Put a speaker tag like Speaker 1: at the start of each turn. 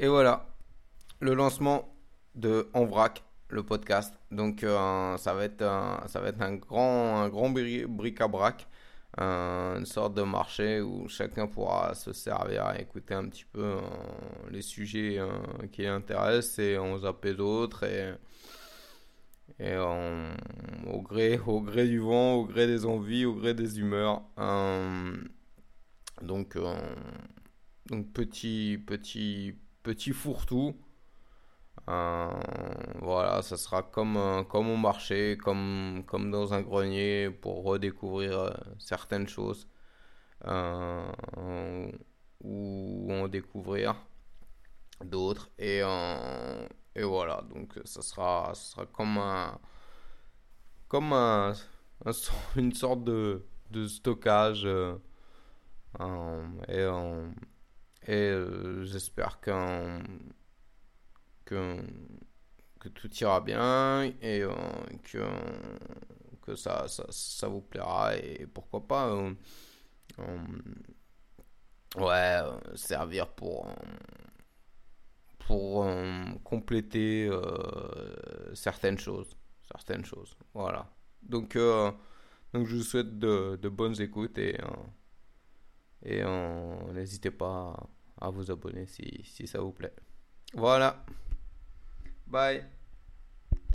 Speaker 1: Et voilà, le lancement de En Vrac, le podcast. Donc euh, ça va être un, ça va être un grand, un grand bric-à-brac, une sorte de marché où chacun pourra se servir, écouter un petit peu euh, les sujets euh, qui l'intéressent et on zapper d'autres et et au gré au gré du vent, au gré des envies, au gré des humeurs. donc donc petit petit petit fourre-tout. Euh, voilà, ça sera comme, euh, comme au marché, comme, comme dans un grenier pour redécouvrir euh, certaines choses ou en découvrir d'autres. Et, et voilà, donc ça sera, ça sera comme un, comme un, une sorte de, de stockage. et et euh, j'espère que, tout ira bien et euh, que, que ça, ça, vous plaira. Et pourquoi pas euh, ouais, servir pour, pour compléter certaines choses. Certaines choses. Voilà. Donc, donc je vous souhaite de, bonnes écoutes et, et n'hésitez pas à vous abonner si, si ça vous plaît. Voilà. Bye.